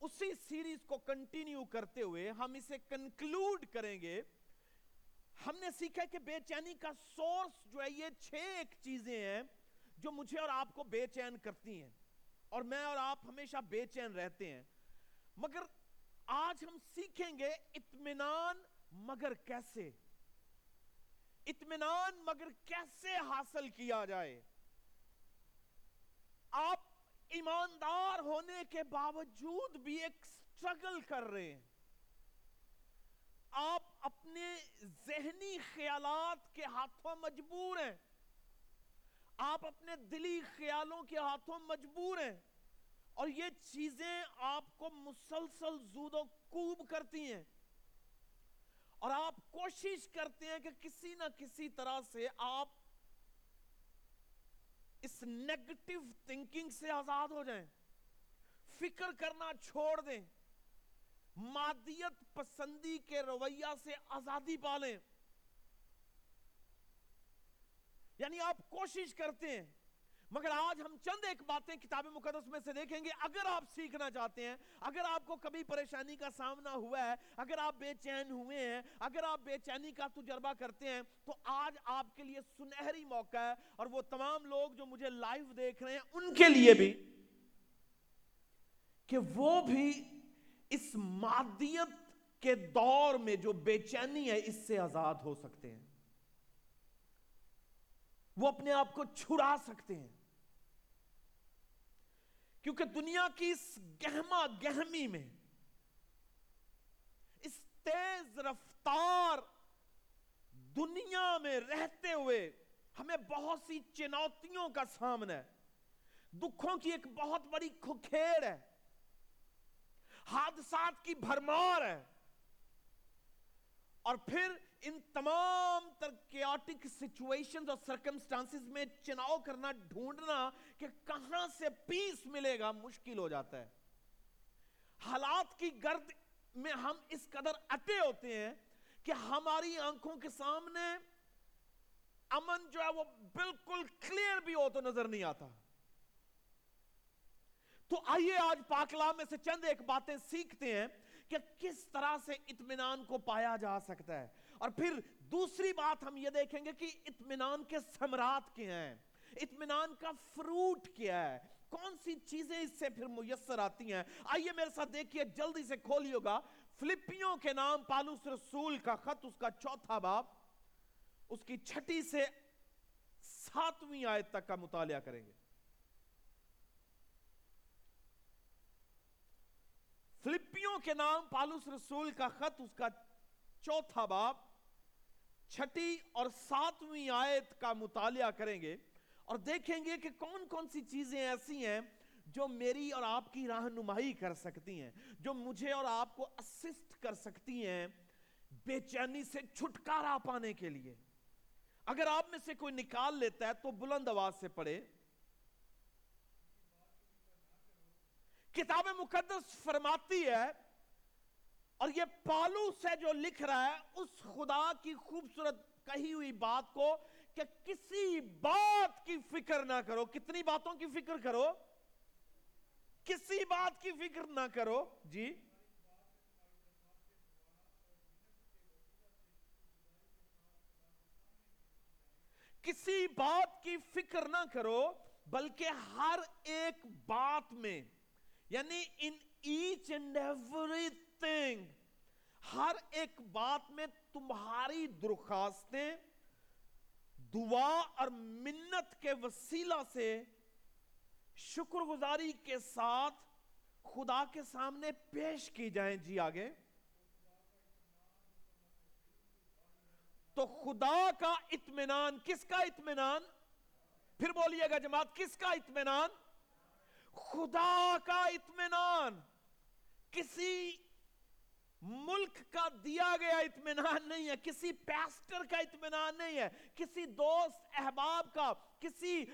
اسی سیریز کو کنٹینیو کرتے ہوئے ہم اسے کنکلوڈ کریں گے۔ ہم نے سیکھا کہ بے چینی کا سورس جو ہے یہ چھ ایک چیزیں ہیں جو مجھے اور آپ کو بے چین کرتی ہیں۔ اور میں اور آپ ہمیشہ بے چین رہتے ہیں۔ مگر آج ہم سیکھیں گے اطمینان مگر کیسے؟ اطمینان مگر کیسے حاصل کیا جائے؟ آپ ایماندار ہونے کے باوجود بھی ایک سٹرگل کر رہے ہیں۔ آپ اپنے ذہنی خیالات کے ہاتھوں مجبور ہیں۔ آپ اپنے دلی خیالوں کے ہاتھوں مجبور ہیں۔ اور یہ چیزیں آپ کو مسلسل زود و کوب کرتی ہیں۔ اور آپ کوشش کرتے ہیں کہ کسی نہ کسی طرح سے آپ اس نیگٹیو تھنکنگ سے آزاد ہو جائیں۔ فکر کرنا چھوڑ دیں۔ مادیت پسندی کے رویہ سے آزادی پالیں۔ یعنی آپ کوشش کرتے ہیں۔ مگر آج ہم چند ایک باتیں کتاب مقدس میں سے دیکھیں گے، اگر آپ سیکھنا چاہتے ہیں، اگر آپ کو کبھی پریشانی کا سامنا ہوا ہے، اگر آپ بے چین ہوئے ہیں، اگر آپ بے چینی کا تجربہ کرتے ہیں، تو آج آپ کے لیے سنہری موقع ہے اور وہ تمام لوگ جو مجھے لائیو دیکھ رہے ہیں، ان کے لیے بھی کہ وہ بھی اس مادیت کے دور میں جو بے چینی ہے، اس سے آزاد ہو سکتے ہیں۔ وہ اپنے آپ کو چھڑا سکتے ہیں۔ کیونکہ دنیا کی اس گہما گہمی میں، اس تیز رفتار دنیا میں رہتے ہوئے ہمیں بہت سی چنوتیوں کا سامنا ہے۔ دکھوں کی ایک بہت بڑی کھکھیڑ ہے۔ حادثات کی بھرمار ہے۔ اور پھر ان تمام تر کیاٹک سچویشنز اور سرکمسٹانسز میں چناؤ کرنا، ڈھونڈنا کہ کہاں سے پیس ملے گا، مشکل ہو جاتا ہے۔ حالات کی گرد میں ہم اس قدر اٹے ہوتے ہیں کہ ہماری آنکھوں کے سامنے امن جو ہے وہ بالکل کلیئر بھی ہو تو نظر نہیں آتا۔ تو آئیے آج پاکلا میں سے چند ایک باتیں سیکھتے ہیں کہ کس طرح سے اطمینان کو پایا جا سکتا ہے۔ اور پھر دوسری بات ہم یہ دیکھیں گے کہ اطمینان کے سمرات کیا ہیں؟ اطمینان کا فروٹ کیا ہے؟ کون سی چیزیں اس سے پھر میسر آتی ہیں؟ آئیے میرے ساتھ دیکھیے، جلدی سے کھولیے گا۔ فلپیوں کے نام، پالوس رسول کا خط، اس کا چوتھا باپ اس کی چھٹی سے ساتویں آیت تک کا مطالعہ کریں گے۔ فلپیوں کے نام، پالوس رسول کا خط، اس کا چوتھا باپ چھٹی اور ساتویں آیت کا مطالعہ کریں گے اور دیکھیں گے کہ کون کون سی چیزیں ایسی ہیں جو میری اور آپ کی رہنمائی کر سکتی ہیں، جو مجھے اور آپ کو اسسٹ کر سکتی ہیں بے چینی سے چھٹکارا پانے کے لیے۔ اگر آپ میں سے کوئی نکال لیتا ہے تو بلند آواز سے پڑھے۔ کتاب مقدس فرماتی ہے اور یہ پالو سے جو لکھ رہا ہے، اس خدا کی خوبصورت کہی ہوئی بات کو کہ کسی بات کی فکر نہ کرو۔ کتنی باتوں کی فکر کرو؟ کسی بات کی فکر نہ کرو۔ جی۔ کسی بات کی فکر نہ کرو، بلکہ ہر ایک بات میں یعنی in each and every thing ہر ایک بات میں تمہاری درخواستیں، دعا اور منت کے وسیلہ سے شکر گزاری کے ساتھ خدا کے سامنے پیش کی جائیں۔ جی آگے۔ تو خدا کا اطمینان، کس کا اطمینان؟ پھر بولیے گا جماعت، کس کا اطمینان؟ خدا کا اطمینان۔ کسی ملک کا دیا گیا اطمینان نہیں ہے، کسی پیسٹر کا اطمینان نہیں ہے، کسی دوست، احباب کا، کسی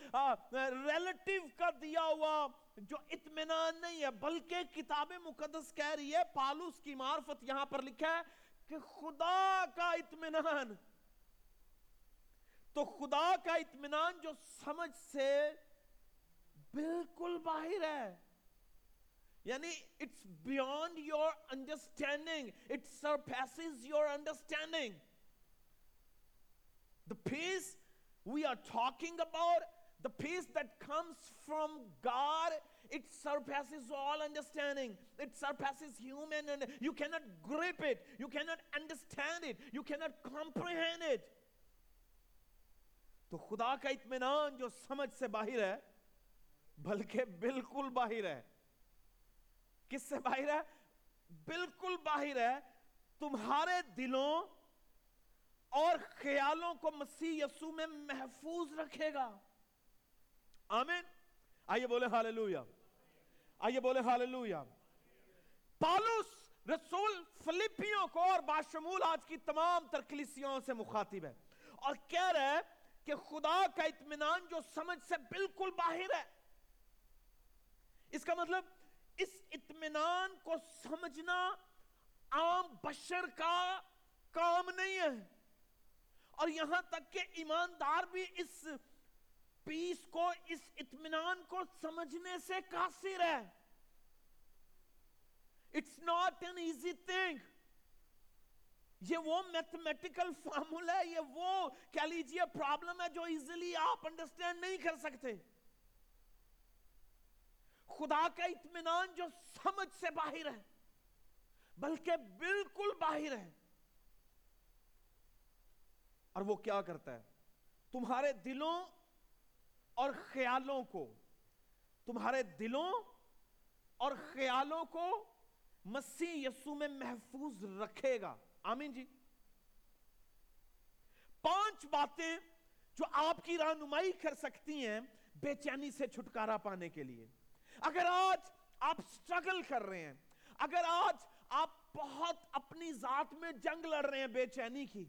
ریلیٹیو کا دیا ہوا جو اطمینان نہیں ہے، بلکہ کتاب مقدس کہہ رہی ہے، پالوس کی معرفت یہاں پر لکھا ہے کہ خدا کا اطمینان، تو خدا کا اطمینان جو سمجھ سے بالکل باہر ہے۔ یعنی it's beyond your understanding it surpasses your understanding the peace we are talking about the peace that comes from God it surpasses all understanding. It surpasses human and you cannot grip it. You cannot understand it. You cannot comprehend it. تو خدا کا اطمینان جو سمجھ سے باہر ہے، بلکہ بالکل باہر ہے۔ کس سے باہر ہے؟ بالکل باہر ہے۔ تمہارے دلوں اور خیالوں کو مسیح یسو میں محفوظ رکھے گا۔ آمین۔ آئیے بولے ہاللویہ آئیے بولے ہاللویہ پالوس، رسول فلپیوں کو اور باشمول آج کی تمام ترکلیسیوں سے مخاطب ہے اور کہہ رہے کہ خدا کا اطمینان جو سمجھ سے بالکل باہر ہے۔ اس کا مطلب اس اطمینان کو سمجھنا عام بشر کا کام نہیں ہے۔ اور یہاں تک کہ ایماندار بھی اس پیس کو، اس اطمینان کو سمجھنے سے قاصر ہے۔ It's not an easy thing یہ وہ میتھمیٹیکل فارمول ہے، یہ وہ کہہ لیجیے پرابلم ہے جو ایزیلی آپ انڈرسٹینڈ نہیں کر سکتے۔ خدا کا اطمینان جو سمجھ سے باہر ہے، بلکہ بالکل باہر ہے۔ اور وہ کیا کرتا ہے؟ تمہارے دلوں اور خیالوں کو، تمہارے دلوں اور خیالوں کو مسیح یسو میں محفوظ رکھے گا۔ آمین جی۔ پانچ باتیں جو آپ کی رہنمائی کر سکتی ہیں بے چینی سے چھٹکارا پانے کے لیے۔ اگر آج آپ سٹرگل کر رہے ہیں، اگر آج آپ بہت اپنی ذات میں جنگ لڑ رہے ہیں بے چینی کی،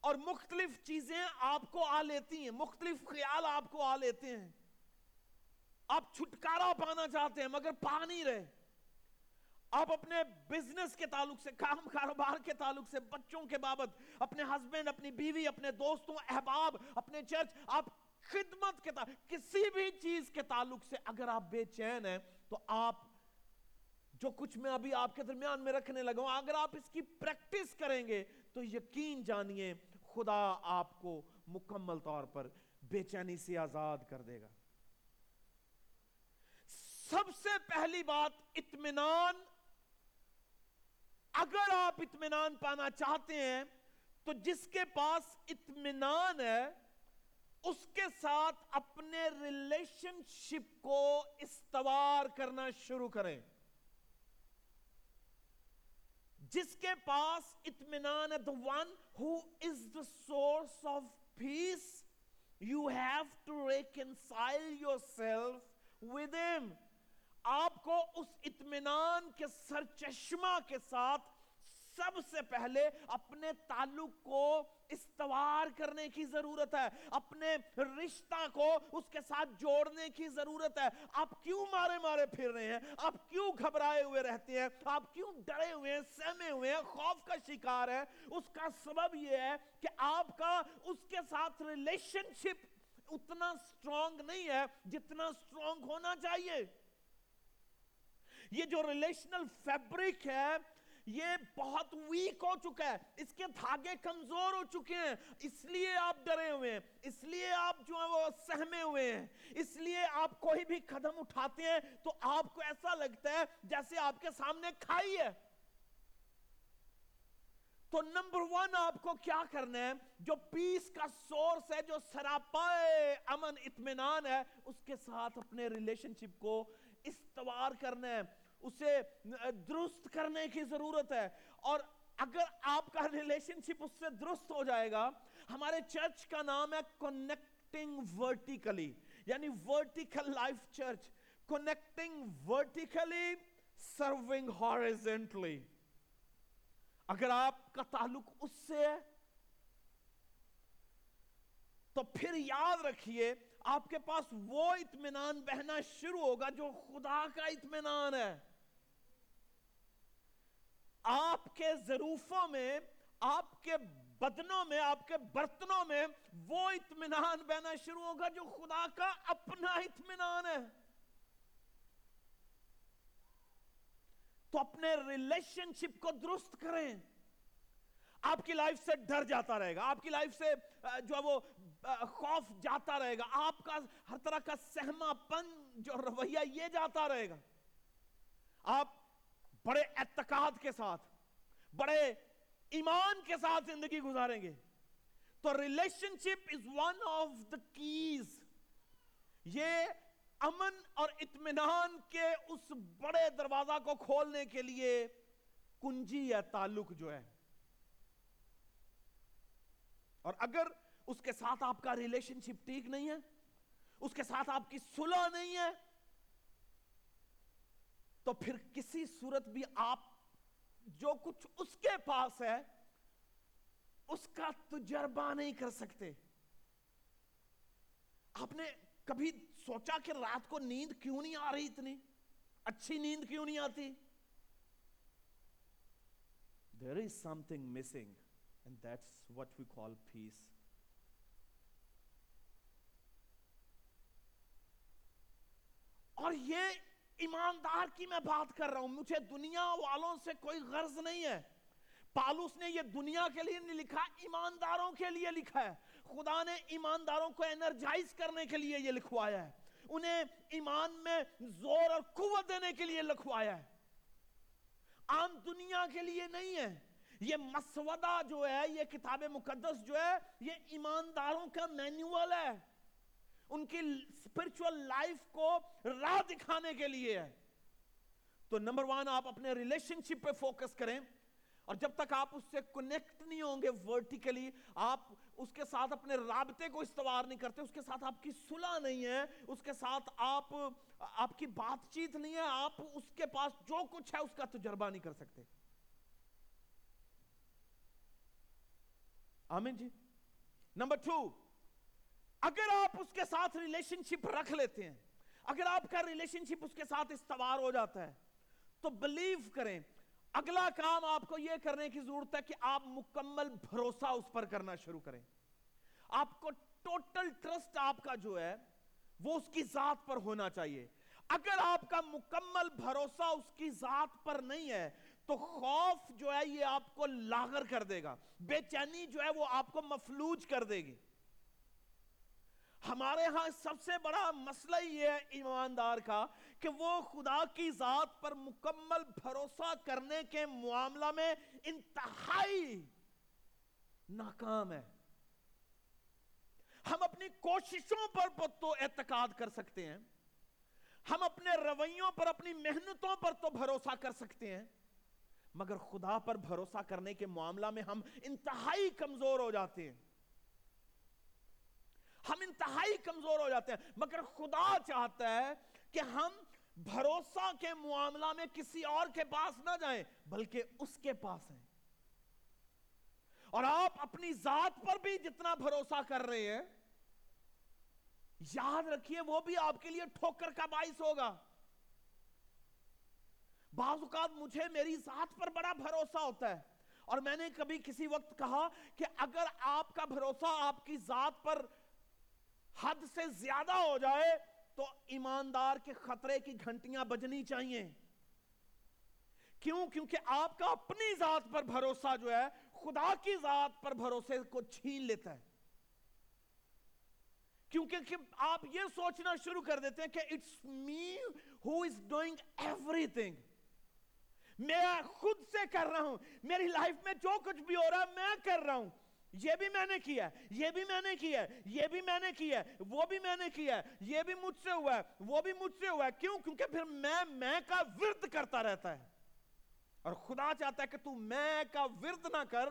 اور مختلف چیزیں آپ کو آ لیتی ہیں، مختلف خیال آپ کو آ لیتے ہیں، آپ چھٹکارا پانا چاہتے ہیں مگر پا نہیں رہے۔ آپ اپنے بزنس کے تعلق سے، کام کاروبار کے تعلق سے، بچوں کے بابت، اپنے ہسبینڈ اپنی بیوی، اپنے دوستوں، احباب، اپنے چرچ آپ خدمت کے تعلق کسی بھی چیز کے تعلق سے اگر آپ بے چین ہیں، تو آپ جو کچھ میں ابھی آپ کے درمیان میں رکھنے لگا ہوں، اگر آپ اس کی پریکٹس کریں گے، تو یقین جانیے، خدا آپ کو مکمل طور پر بے چینی سے آزاد کر دے گا۔ سب سے پہلی بات، اطمینان۔ اگر آپ اطمینان پانا چاہتے ہیں، تو جس کے پاس اطمینان ہے اس کے ساتھ اپنے ریلیشن شپ کو استوار کرنا شروع کریں۔ جس کے پاس اطمینان ہے، the one who is the source of peace you have to reconcile yourself with him آپ کو اس اطمینان کے سرچشمہ کے ساتھ سب سے پہلے اپنے تعلق کو استوار کرنے کی ضرورت ہے، اپنے رشتہ کو اس کے ساتھ جوڑنے کی ضرورت ہے۔ آپ کیوں مارے مارے پھر رہے ہیں؟ آپ کیوں گھبرائے ہوئے رہتے ہیں؟ آپ کیوں ڈرے ہوئے ہیں، سہمے ہوئے ہیں؟ خوف کا شکار ہے اس کا سبب یہ ہے کہ آپ کا اس کے ساتھ ریلیشن شپ اتنا سٹرونگ نہیں ہے جتنا سٹرونگ ہونا چاہیے۔ یہ جو ریلیشنل فیبرک ہے یہ بہت ویک ہو چکا ہے۔ اس کے دھاگے کمزور ہو چکے ہیں۔ اس لیے آپ ڈرے ہوئے ہیں۔ اس لیے آپ جو ہیں وہ سہمے ہوئے ہیں۔ اس لیے آپ کوئی بھی قدم اٹھاتے ہیں تو آپ کو ایسا لگتا ہے جیسے آپ کے سامنے کھائی ہے۔ تو نمبر ون آپ کو کیا کرنا ہے؟ جو پیس کا سورس ہے، جو سراپائے امن اطمینان ہے، اس کے ساتھ اپنے ریلیشن شپ کو استوار کرنا ہے۔ اسے درست کرنے کی ضرورت ہے۔ اور اگر آپ کا ریلیشن شپ اس سے درست ہو جائے گا، ہمارے چرچ کا نام ہے کنیکٹنگ ورٹیکلی یعنی vertical life church connecting vertically serving horizontally اگر آپ کا تعلق اس سے ہے، تو پھر یاد رکھیے، آپ کے پاس وہ اطمینان بہنا شروع ہوگا جو خدا کا اطمینان ہے۔ آپ کے ضروفوں میں، آپ کے بدنوں میں، آپ کے برتنوں میں وہ اطمینان بہنا شروع ہوگا جو خدا کا اپنا اطمینان ہے۔ تو اپنے ریلیشن شپ کو درست کریں۔ آپ کی لائف سے ڈر جاتا رہے گا، آپ کی لائف سے جو وہ خوف جاتا رہے گا۔ آپ کا ہر طرح کا سہما پن جو رویہ یہ جاتا رہے گا۔ آپ بڑے اعتقاد کے ساتھ، بڑے ایمان کے ساتھ زندگی گزاریں گے۔ تو relationship is one of the keys یہ امن اور اطمینان کے اس بڑے دروازہ کو کھولنے کے لیے کنجی یا تعلق جو ہے۔ اور اگر اس کے ساتھ آپ کا ریلیشن شپ ٹھیک نہیں ہے، اس کے ساتھ آپ کی صلح نہیں ہے تو پھر کسی صورت بھی آپ جو کچھ اس کے پاس ہے، اس کا تجربہ نہیں کر سکتے۔ آپ نے کبھی سوچا کہ رات کو نیند کیوں نہیں آ رہی اتنی؟ اچھی نیند کیوں نہیں آتی؟ There is something missing and that's what we call peace اور یہ ایماندار کی میں بات کر رہا ہوں، مجھے دنیا والوں سے کوئی غرض نہیں ہے۔ پالوس نے یہ دنیا کے لیے نہیں لکھا، ایمانداروں کے لیے لکھا ہے۔ خدا نے ایمانداروں کو انرجائز کرنے کے لیے یہ لکھوایا ہے۔ انہیں ایمان میں زور اور قوت دینے کے لیے لکھوایا ہے۔ عام دنیا کے لیے نہیں ہے۔ یہ مسودہ جو ہے، یہ کتاب مقدس جو ہے، یہ ایمانداروں کا مینیول ہے۔ ان کی اسپرچل لائف کو راہ دکھانے کے لیے ہے۔ تو نمبر وان آپ اپنے ریلیشن شپ پہ فوکس کریں اور جب تک آپ اس سے کنیکٹ نہیں ہوں گے ورٹیکلی آپ اس کے ساتھ اپنے رابطے کو استوار نہیں کرتے، اس کے ساتھ آپ کی صلح نہیں ہے، اس کے ساتھ آپ آپ کی بات چیت نہیں ہے، آپ اس کے پاس جو کچھ ہے اس کا تجربہ نہیں کر سکتے۔ آمین جی۔ نمبر ٹو اگر آپ اس کے ساتھ ریلیشن شپ رکھ لیتے ہیں، اگر آپ کا ریلیشن شپ اس کے ساتھ استوار ہو جاتا ہے، تو بلیو کریں، اگلا کام آپ کو یہ کرنے کی ضرورت ہے کہ آپ مکمل بھروسہ اس پر کرنا شروع کریں۔ آپ کو ٹوٹل ٹرسٹ آپ کا جو ہے، وہ اس کی ذات پر ہونا چاہیے۔ اگر آپ کا مکمل بھروسہ اس کی ذات پر نہیں ہے، تو خوف جو ہے یہ آپ کو لاغر کر دے گا۔ بے چینی جو ہے وہ آپ کو مفلوج کر دے گی۔ ہمارے ہاں سب سے بڑا مسئلہ یہ ہے ایماندار کا کہ وہ خدا کی ذات پر مکمل بھروسہ کرنے کے معاملہ میں انتہائی ناکام ہے۔ ہم اپنی کوششوں پر تو اعتقاد کر سکتے ہیں۔ ہم اپنے رویوں پر، اپنی محنتوں پر تو بھروسہ کر سکتے ہیں۔ مگر خدا پر بھروسہ کرنے کے معاملہ میں ہم انتہائی کمزور ہو جاتے ہیں۔ ہم انتہائی کمزور ہو جاتے ہیں۔ مگر خدا چاہتا ہے کہ ہم بھروسہ کے معاملہ میں کسی اور کے پاس نہ جائیں، بلکہ اس کے پاس ہیں۔ اور آپ اپنی ذات پر بھی جتنا بھروسہ کر رہے ہیں، یاد رکھیے وہ بھی آپ کے لیے ٹھوکر کا باعث ہوگا۔ بعض اوقات مجھے میری ذات پر بڑا بھروسہ ہوتا ہے۔ اور میں نے کبھی کسی وقت کہا کہ اگر آپ کا بھروسہ آپ کی ذات پر حد سے زیادہ ہو جائے تو ایماندار کے خطرے کی گھنٹیاں بجنی چاہیے۔ کیوں؟ کیونکہ آپ کا اپنی ذات پر بھروسہ جو ہے، خدا کی ذات پر بھروسے کو چھین لیتا ہے۔ کیونکہ آپ یہ سوچنا شروع کر دیتے ہیں کہ it's me who is doing everything میں خود سے کر رہا ہوں۔ میری لائف میں جو کچھ بھی ہو رہا ہے، میں کر رہا ہوں۔ یہ بھی میں نے کیا یہ بھی میں نے کیا یہ بھی میں نے کیا وہ بھی میں نے کیا یہ بھی مجھ سے ہوا ہے وہ بھی مجھ سے ہوا ہے کیوں کیونکہ پھر میں میں کا ورد کرتا رہتا ہے اور خدا چاہتا ہے کہ تو میں کا ورد نہ کر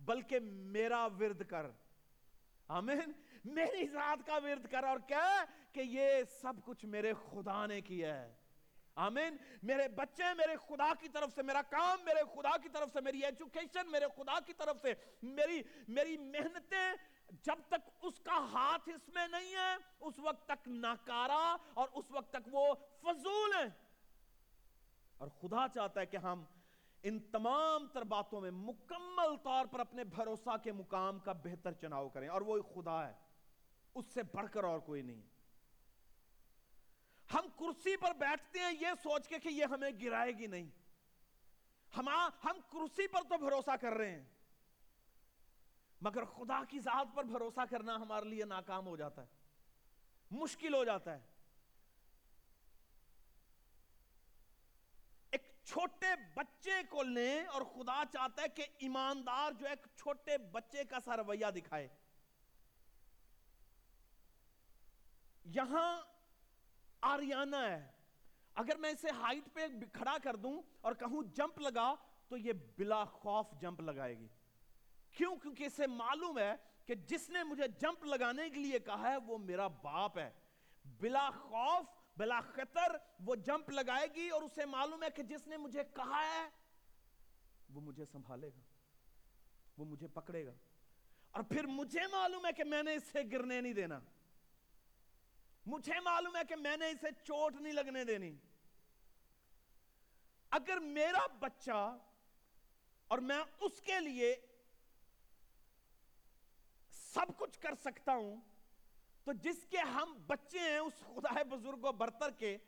بلکہ میرا ورد کر آمین میری ذات کا ورد کر اور کیا کہ یہ سب کچھ میرے خدا نے کیا ہے آمین. میرے بچے میرے خدا کی طرف سے، میرا کام میرے خدا کی طرف سے، میری ایجوکیشن میرے خدا کی طرف سے، میری میری محنتیں جب تک اس کا ہاتھ اس میں نہیں ہے، اس وقت تک ناکارا اور اس وقت تک وہ فضول ہیں۔ اور خدا چاہتا ہے کہ ہم ان تمام تر باتوں میں مکمل طور پر اپنے بھروسہ کے مقام کا بہتر چناؤ کریں، اور وہ خدا ہے۔ اس سے بڑھ کر اور کوئی نہیں۔ ہے ہم کرسی پر بیٹھتے ہیں، یہ سوچ کے کہ یہ ہمیں گرائے گی نہیں۔ ہم ہم کرسی پر تو بھروسہ کر رہے ہیں۔ مگر خدا کی ذات پر بھروسہ کرنا ہمارے لیے ناکام ہو جاتا ہے۔ مشکل ہو جاتا ہے۔ ایک چھوٹے بچے کو لیں اور خدا چاہتا ہے کہ ایماندار جو ایک چھوٹے بچے کا سا رویہ دکھائے۔ یہاں آریانہ ہے۔ اگر میں اسے ہائٹ پہ کھڑا کر دوں اور کہوں جمپ لگا تو یہ بلا خوف جمپ لگائے گی۔ کیوں؟ کیونکہ اسے معلوم ہے کہ جس نے مجھے جمپ لگانے کے لیے کہا ہے وہ میرا باپ ہے۔ بلا خوف، بلا خطر وہ جمپ لگائے گی اور اسے معلوم ہے کہ جس نے مجھے کہا ہے وہ مجھے سنبھالے گا، وہ مجھے پکڑے گا۔ اور پھر مجھے معلوم ہے کہ میں نے اسے گرنے نہیں دینا۔ مجھے معلوم ہے کہ میں نے اسے چوٹ نہیں لگنے دینی۔ اگر میرا بچہ اور میں اس کے لیے سب کچھ کر سکتا ہوں، تو جس کے ہم بچے ہیں، اس خدا بزرگ و برتر کے،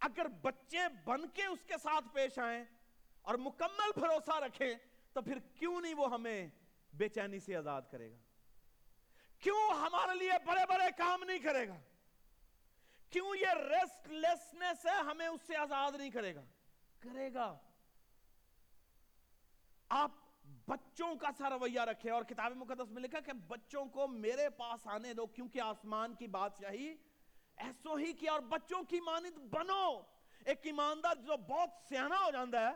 اگر بچے بن کے اس کے ساتھ پیش آئیں اور مکمل بھروسہ رکھیں، تو پھر کیوں نہیں وہ ہمیں بے چینی سے آزاد کرے گا؟ کیوں ہمارے لیے بڑے بڑے کام نہیں کرے گا؟ کیوں یہ ریسٹ لیسنس ہے ہمیں اس سے آزاد نہیں کرے گا؟ کرے گا۔ آپ بچوں کا سا رویہ رکھے اور کتاب مقدس میں لکھا کہ بچوں کو میرے پاس آنے دو، کیونکہ آسمان کی بادشاہی ایسو ہی کیا اور بچوں کی مانند بنو۔ ایک ایماندار جو بہت سیانا ہو جاندہ ہے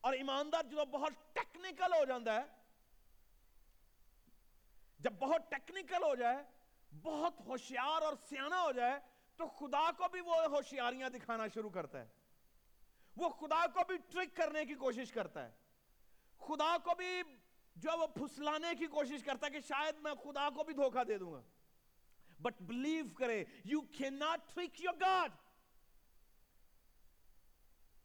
اور ایماندار جو بہت ٹیکنیکل ہو جاندہ ہے۔ جب بہت ٹیکنیکل ہو جائے بہت ہوشیار اور سیانا ہو جائے تو خدا کو بھی وہ ہوشیاریاں دکھانا شروع کرتا ہے۔ وہ خدا کو بھی ٹرک کرنے کی کوشش کرتا ہے۔ خدا کو بھی جو وہ پھسلانے کی کوشش کرتا ہے کہ شاید میں خدا کو بھی دھوکہ دے دوں گا۔ بٹ بلیو کرے you can not trick your God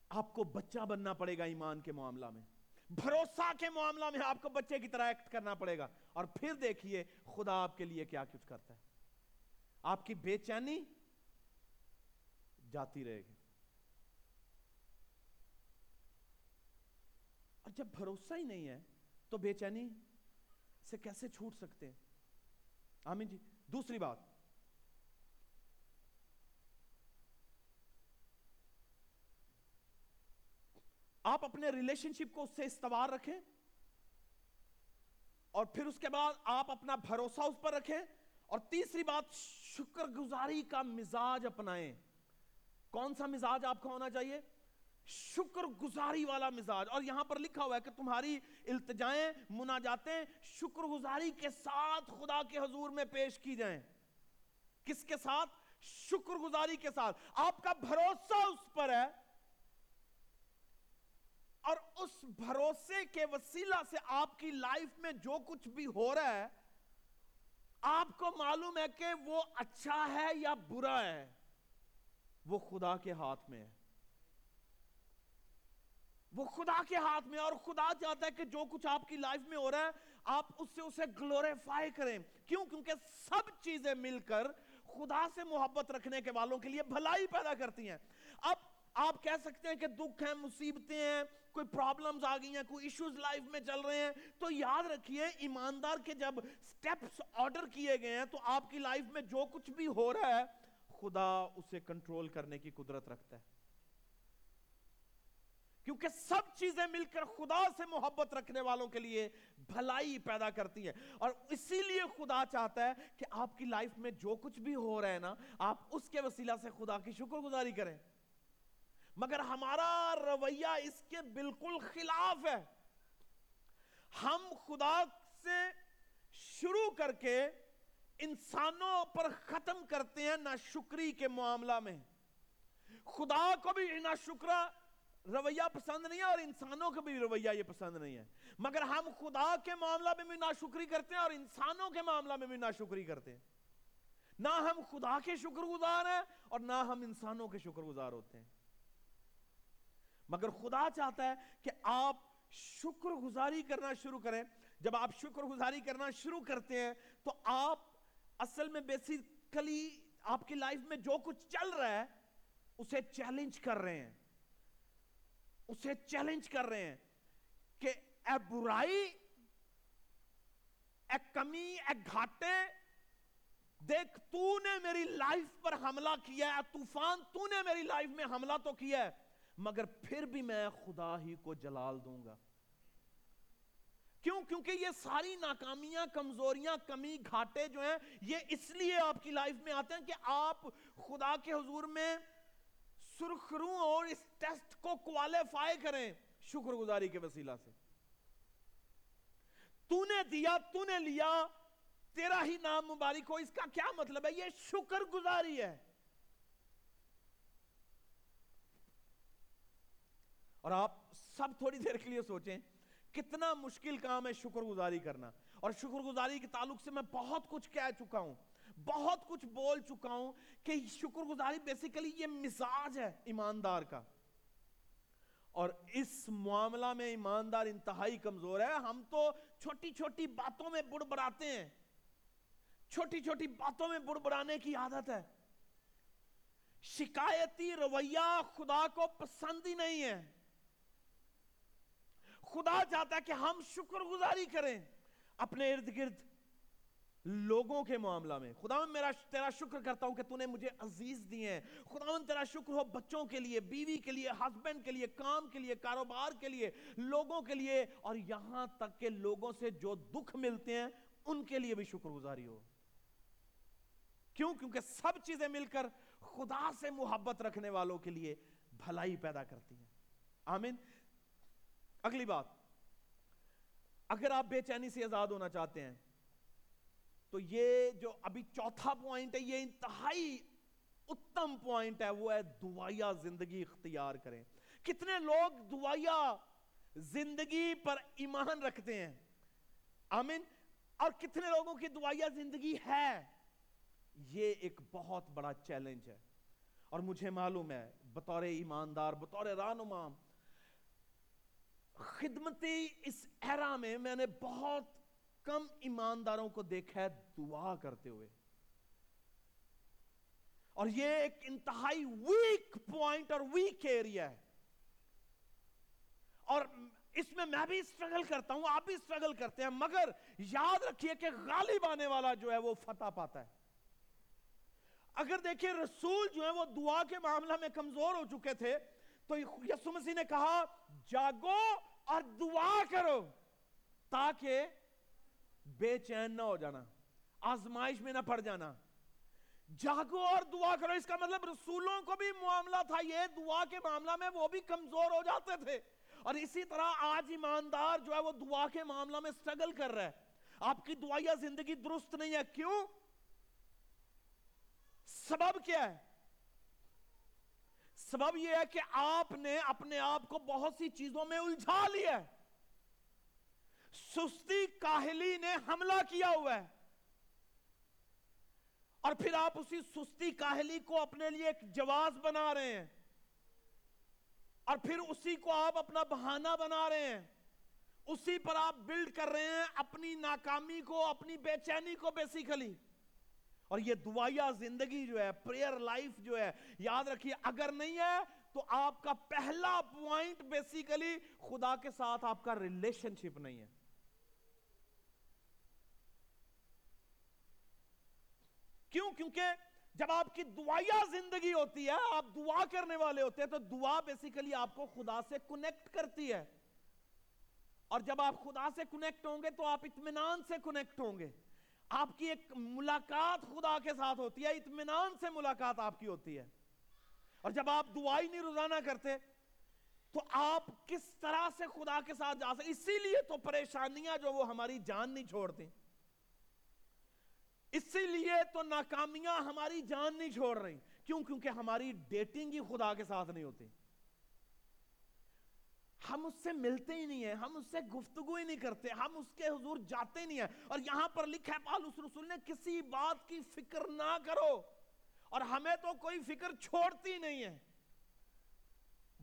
آپ کو بچہ بننا پڑے گا ایمان کے معاملہ میں۔ بھروسہ کے معاملہ میں آپ کو بچے کی طرح ایکٹ کرنا پڑے گا۔ اور پھر دیکھیے خدا آپ کے لیے کیا کچھ کرتا ہے۔ آپ کی بے چینی جاتی رہے گی۔ اور جب بھروسہ ہی نہیں ہے تو بے چینی سے کیسے چھوٹ سکتے ہیں؟ آمین جی۔ دوسری بات۔ آپ اپنے ریلیشن شپ کو اس سے استوار رکھیں۔ اور پھر اس کے بعد آپ اپنا بھروسہ اس پر رکھیں اور تیسری بات، شکر گزاری کا مزاج اپنائیں۔ کون سا مزاج آپ کو ہونا چاہیے؟ شکر گزاری والا مزاج۔ اور یہاں پر لکھا ہوا ہے کہ تمہاری التجائیں، مناجاتیں شکر گزاری کے ساتھ خدا کے حضور میں پیش کی جائیں۔ کس کے ساتھ؟ شکر گزاری کے ساتھ۔ آپ کا بھروسہ اس پر ہے۔ اور اس بھروسے کے وسیلہ سے آپ کی لائف میں جو کچھ بھی ہو رہا ہے، آپ کو معلوم ہے کہ وہ اچھا ہے یا برا ہے، وہ خدا کے ہاتھ میں ہے۔ وہ خدا کے ہاتھ میں اور خدا چاہتا ہے کہ جو کچھ آپ کی لائف میں ہو رہا ہے، آپ اس سے اسے گلوریفائی کریں۔ کیوں؟ کیونکہ سب چیزیں مل کر خدا سے محبت رکھنے کے والوں کے لیے بھلائی پیدا کرتی ہیں۔ آپ کہہ سکتے ہیں کہ دکھ ہیں، مصیبتیں ہیں، کوئی پرابلمز آ گئی ہیں، کوئی ایشوز لائف میں چل رہے ہیں۔ تو یاد رکھیے، ایماندار کے جب سٹیپس آرڈر کیے گئے ہیں، تو آپ کی لائف میں جو کچھ بھی ہو رہا ہے، خدا اسے کنٹرول کرنے کی قدرت رکھتا ہے۔ کیونکہ سب چیزیں مل کر خدا سے محبت رکھنے والوں کے لیے بھلائی پیدا کرتی ہیں۔ اور اسی لیے خدا چاہتا ہے کہ آپ کی لائف میں جو کچھ بھی ہو رہا ہے نا، آپ اس کے وسیلہ سے خدا کی شکر گزاری کریں۔ مگر ہمارا رویہ اس کے بالکل خلاف ہے۔ ہم خدا سے شروع کر کے انسانوں پر ختم کرتے ہیں نہ شکری کے معاملہ میں۔ خدا کو بھی ناشکرہ رویہ پسند نہیں ہے اور انسانوں کا بھی رویہ یہ پسند نہیں ہے۔ مگر ہم خدا کے معاملہ میں بھی ناشکری کرتے ہیں اور انسانوں کے معاملہ میں بھی ناشکری کرتے ہیں۔ نہ ہم خدا کے شکر گزار ہیں اور نہ ہم انسانوں کے شکر گزار ہوتے ہیں۔ مگر خدا چاہتا ہے کہ آپ شکر گزاری کرنا شروع کریں۔ جب آپ شکر گزاری کرنا شروع کرتے ہیں تو آپ اصل میں بیسیکلی آپ کی لائف میں جو کچھ چل رہا ہے، اسے چیلنج کر رہے ہیں۔ اسے چیلنج کر رہے ہیں کہ اے برائی، اے کمی، اے گھاٹے، دیکھ تو نے میری لائف پر حملہ کیا ہے طوفان تو نے میری لائف میں حملہ تو کیا ہے۔ مگر پھر بھی میں خدا ہی کو جلال دوں گا۔ کیوں؟ کیونکہ یہ ساری ناکامیاں، کمزوریاں، کمی، گھاٹے جو ہیں، یہ اس لیے آپ کی لائف میں آتے ہیں کہ آپ خدا کے حضور میں سرخروں اور اس ٹیسٹ کو کوالیفائی کریں شکر گزاری کے وسیلہ سے۔ تو نے دیا تو نے لیا، تیرا ہی نام مبارک ہو، اس کا کیا مطلب ہے؟ یہ شکر گزاری ہے۔ اور آپ سب تھوڑی دیر کے لیے سوچیں کتنا مشکل کام ہے شکر گزاری کرنا۔ اور شکر گزاری کے تعلق سے میں بہت کچھ کہہ چکا ہوں، بہت کچھ بول چکا ہوں کہ شکر گزاری بیسیکلی یہ مزاج ہے ایماندار کا۔ اور اس معاملہ میں ایماندار انتہائی کمزور ہے۔ ہم تو چھوٹی چھوٹی باتوں میں بڑ بڑاتے ہیں۔ چھوٹی چھوٹی باتوں میں بڑ بڑانے کی عادت ہے۔ شکایتی رویہ خدا کو پسند ہی نہیں ہے۔ خدا چاہتا ہے کہ ہم شکر گزاری کریں اپنے ارد گرد لوگوں کے معاملہ میں۔ خدا میں میرا تیرا شکر کرتا ہوں کہ تو نے مجھے عزیز دیے ہیں۔ خدا میں تیرا شکر ہو بچوں کے لیے، بیوی کے لیے ہسبینڈ کے لیے، کام کے لیے، کاروبار کے لیے، لوگوں کے لیے۔ اور یہاں تک کہ لوگوں سے جو دکھ ملتے ہیں، ان کے لیے بھی شکر گزاری ہو۔ کیوں؟ کیونکہ سب چیزیں مل کر خدا سے محبت رکھنے والوں کے لیے بھلائی پیدا کرتی ہیں۔ آمین۔ اگلی بات، اگر آپ بے چینی سے آزاد ہونا چاہتے ہیں، تو یہ جو ابھی چوتھا پوائنٹ ہے، یہ انتہائی اتم پوائنٹ ہے، وہ ہے دعائیا زندگی اختیار کریں۔ کتنے لوگ دعائیا زندگی پر ایمان رکھتے ہیں؟ آمین۔ اور کتنے لوگوں کی دعائیا زندگی ہے؟ یہ ایک بہت بڑا چیلنج ہے۔ اور مجھے معلوم ہے، بطور ایماندار، بطور رانما خدمتی اس ایرا میں میں نے بہت کم ایمانداروں کو دیکھا ہے دعا کرتے ہوئے۔ اور یہ ایک انتہائی ویک پوائنٹ اور ویک ایریا ہے۔ اور اس میں میں بھی اسٹرگل کرتا ہوں، آپ بھی اسٹرگل کرتے ہیں، مگر یاد رکھیے کہ غالب آنے والا جو ہے وہ فتح پاتا ہے۔ اگر دیکھیں رسول جو ہے وہ دعا کے معاملہ میں کمزور ہو چکے تھے، تو یسو مسیح نے کہا، جاگو اور دعا کرو تاکہ بے چین نہ ہو جانا، آزمائش میں نہ پڑ جانا۔ جاگو اور دعا کرو، اس کا مطلب رسولوں کو بھی معاملہ تھا یہ، دعا کے معاملہ میں وہ بھی کمزور ہو جاتے تھے۔ اور اسی طرح آج ایماندار جو ہے وہ دعا کے معاملہ میں سٹرگل کر رہا ہے۔ آپ کی دعائیہ زندگی درست نہیں ہے، کیوں؟ سبب کیا ہے؟ سبب یہ ہے کہ آپ نے اپنے آپ کو بہت سی چیزوں میں الجھا لیا ہے۔ سستی کاہلی نے حملہ کیا ہوا ہے۔ اور پھر آپ اسی سستی کاہلی کو اپنے لیے ایک جواز بنا رہے ہیں۔ اور پھر اسی کو آپ اپنا بہانہ بنا رہے ہیں۔ اسی پر آپ بلڈ کر رہے ہیں، اپنی ناکامی کو، اپنی بے چینی کو بیسیکلی۔ اور یہ دعائیہ زندگی جو ہے پریئر لائف جو ہے، یاد رکھیے، اگر نہیں ہے تو آپ کا پہلا پوائنٹ بیسیکلی خدا کے ساتھ آپ کا ریلیشن شپ نہیں ہے۔ کیوں؟ کیونکہ جب آپ کی دعائیہ زندگی ہوتی ہے، آپ دعا کرنے والے ہوتے ہیں تو دعا بیسیکلی آپ کو خدا سے کنیکٹ کرتی ہے۔ اور جب آپ خدا سے کنیکٹ ہوں گے تو آپ اطمینان سے کنیکٹ ہوں گے۔ آپ کی ایک ملاقات خدا کے ساتھ ہوتی ہے، اطمینان سے ملاقات آپ کی ہوتی ہے۔ اور جب آپ دعائی نہیں روزانہ کرتے، تو آپ کس طرح سے خدا کے ساتھ جا سکتے؟ اسی لیے تو پریشانیاں جو وہ ہماری جان نہیں چھوڑتی۔ اسی لیے تو ناکامیاں ہماری جان نہیں چھوڑ رہی۔ کیوں؟ کیونکہ ہماری ڈیٹنگ ہی خدا کے ساتھ نہیں ہوتی۔ ہم اس سے ملتے ہی نہیں ہیں، ہم اس سے گفتگو ہی نہیں کرتے، ہم اس کے حضور جاتے نہیں ہیں۔ اور یہاں پر لکھا ہے پالوس رسول نے کسی بات کی فکر نہ کرو۔ اور ہمیں تو کوئی فکر چھوڑتی نہیں ہے۔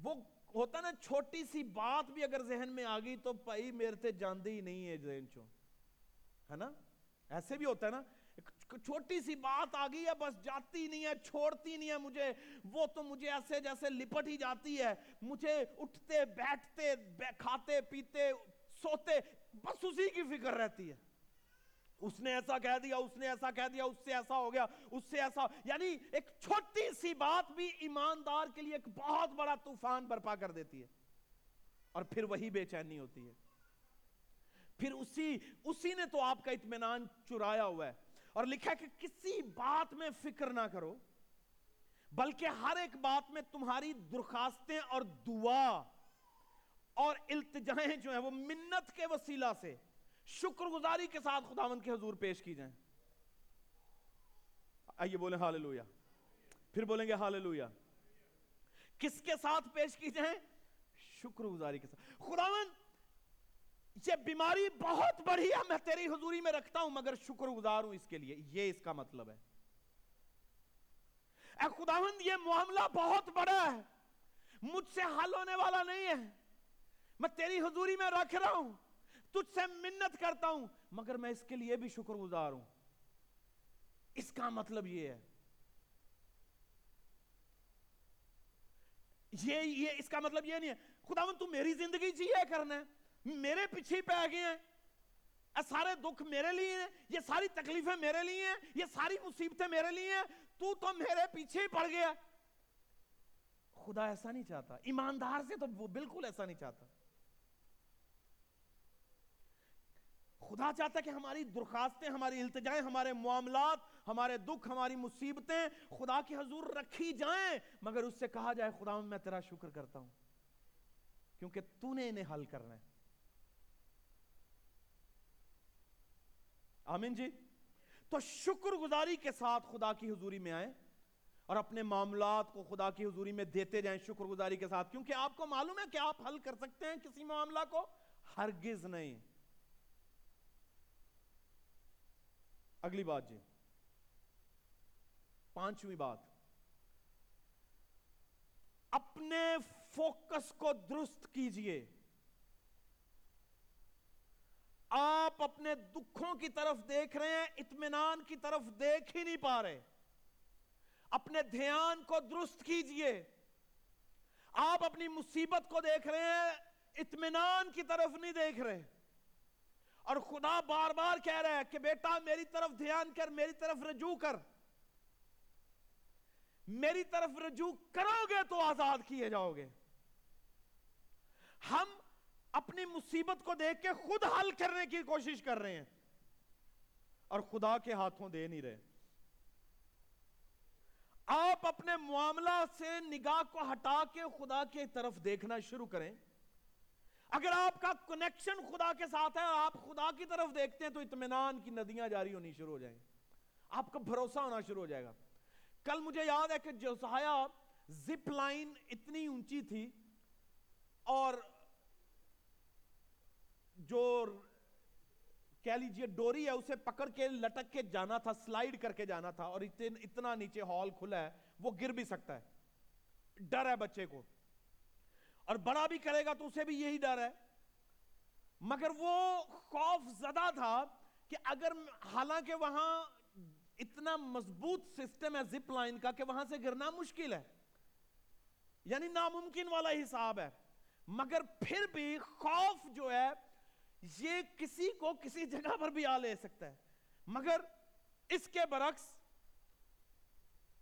وہ ہوتا نا، چھوٹی سی بات بھی اگر ذہن میں آ گئی تو پائی میرے تے جاندی ہی نہیں ہے ذہن چو ہے نا؟ ایسے بھی ہوتا ہے نا چھوٹی سی بات آ گئی ہے، بس جاتی نہیں ہے، چھوڑتی نہیں ہے مجھے۔ وہ تو مجھے ایسے جیسے لپٹ ہی جاتی ہے۔ مجھے اٹھتے، بیٹھتے کھاتے، پیتے، سوتے، بس اسی کی فکر رہتی ہے۔ اس نے ایسا کہہ دیا، اس نے ایسا کہہ دیا، اس سے ایسا ہو گیا، اس سے ایسا۔ یعنی ایک چھوٹی سی بات بھی ایماندار کے لیے ایک بہت بڑا طوفان برپا کر دیتی ہے۔ اور پھر وہی بے چینی ہوتی ہے۔ پھر اسی اسی نے تو آپ کا اطمینان چرایا ہوا ہے۔ اور لکھا کہ کسی بات میں فکر نہ کرو، بلکہ ہر ایک بات میں تمہاری درخواستیں اور دعا اور التجائیں جو ہیں، وہ منت کے وسیلہ سے شکر گزاری کے ساتھ خداوند کے حضور پیش کی جائیں۔ آئیے بولیں ہاللویا۔ پھر بولیں گے ہاللویا۔ کس کے ساتھ پیش کی جائیں؟ شکر گزاری کے ساتھ۔ خداوند یہ بیماری بہت بڑی ہے میں تیری حضوری میں رکھتا ہوں مگر شکر گزار ہوں اس کے لیے۔ یہ اس کا مطلب ہے۔ اے خداوند یہ معاملہ بہت بڑا ہے۔ مجھ سے حل ہونے والا نہیں ہے۔ میں تیری حضوری میں رکھ رہا ہوں۔ تجھ سے منت کرتا ہوں مگر میں اس کے لیے بھی شکر گزار ہوں۔ اس کا مطلب یہ ہے۔ یہ, یہ اس کا مطلب یہ نہیں ہے۔ خداوند تو میری زندگی جیے کرنا ہے۔ میرے پیچھے پہ گئے ہیں۔ سارے دکھ میرے لیے ہیں۔ یہ ساری تکلیفیں میرے لیے ہیں۔ یہ ساری مصیبتیں میرے لیے ہیں۔ تو تو میرے پیچھے ہی پڑ گیا۔ خدا ایسا نہیں چاہتا۔ ایماندار سے تو وہ بالکل ایسا نہیں چاہتا۔ خدا چاہتا ہے کہ ہماری درخواستیں، ہماری التجائیں، ہمارے معاملات، ہمارے دکھ، ہماری مصیبتیں خدا کی حضور رکھی جائیں۔ مگر اس سے کہا جائے خدا میں تیرا شکر کرتا ہوں۔ کیونکہ تو نے انہیں حل کرنا ہے۔ آمین جی۔ تو شکر گزاری کے ساتھ خدا کی حضوری میں آئیں اور اپنے معاملات کو خدا کی حضوری میں دیتے جائیں شکر گزاری کے ساتھ، کیونکہ آپ کو معلوم ہے کہ آپ حل کر سکتے ہیں کسی معاملہ کو، ہرگز نہیں۔ اگلی بات جی۔ پانچویں بات۔ اپنے فوکس کو درست کیجیے۔ آپ اپنے دکھوں کی طرف دیکھ رہے ہیں، اطمینان کی طرف دیکھ ہی نہیں پا رہے۔ اپنے دھیان کو درست کیجیے۔ آپ اپنی مصیبت کو دیکھ رہے ہیں، اطمینان کی طرف نہیں دیکھ رہے۔ اور خدا بار بار کہہ رہا ہے کہ بیٹا، میری طرف دھیان کر، میری طرف رجوع کر۔ میری طرف رجوع کرو گے تو آزاد کیے جاؤ گے۔ ہم اپنی مصیبت کو دیکھ کے خود حل کرنے کی کوشش کر رہے ہیں۔ اور خدا کے ہاتھوں دے نہیں رہے۔ آپ اپنے معاملہ سے نگاہ کو ہٹا کے خدا کے طرف دیکھنا شروع کریں۔ اگر آپ کا کنیکشن خدا کے ساتھ ہے اور آپ خدا کی طرف دیکھتے ہیں تو اطمینان کی ندیاں جاری ہونی شروع ہو جائیں۔ آپ کا بھروسہ ہونا شروع ہو جائے گا۔ کل مجھے یاد ہے کہ جوسایا زپ لائن اتنی اونچی تھی اور جو کہہ لیجیے ڈوری ہے، اسے پکڑ کے لٹک کے جانا تھا، سلائیڈ کر کے جانا تھا، اور اتنا نیچے ہال کھلا ہے، وہ گر بھی سکتا ہے۔ ڈر ہے بچے کو۔ اور بڑا بھی کرے گا تو اسے بھی یہی ڈر ہے۔ مگر وہ خوف زدہ تھا کہ اگر حالانکہ وہاں اتنا مضبوط سسٹم ہے زپ لائن کا کہ وہاں سے گرنا مشکل ہے۔ یعنی ناممکن والا حساب ہے۔ مگر پھر بھی خوف جو ہے یہ کسی کو کسی جگہ پر بھی آ لے سکتا ہے۔ مگر اس کے برعکس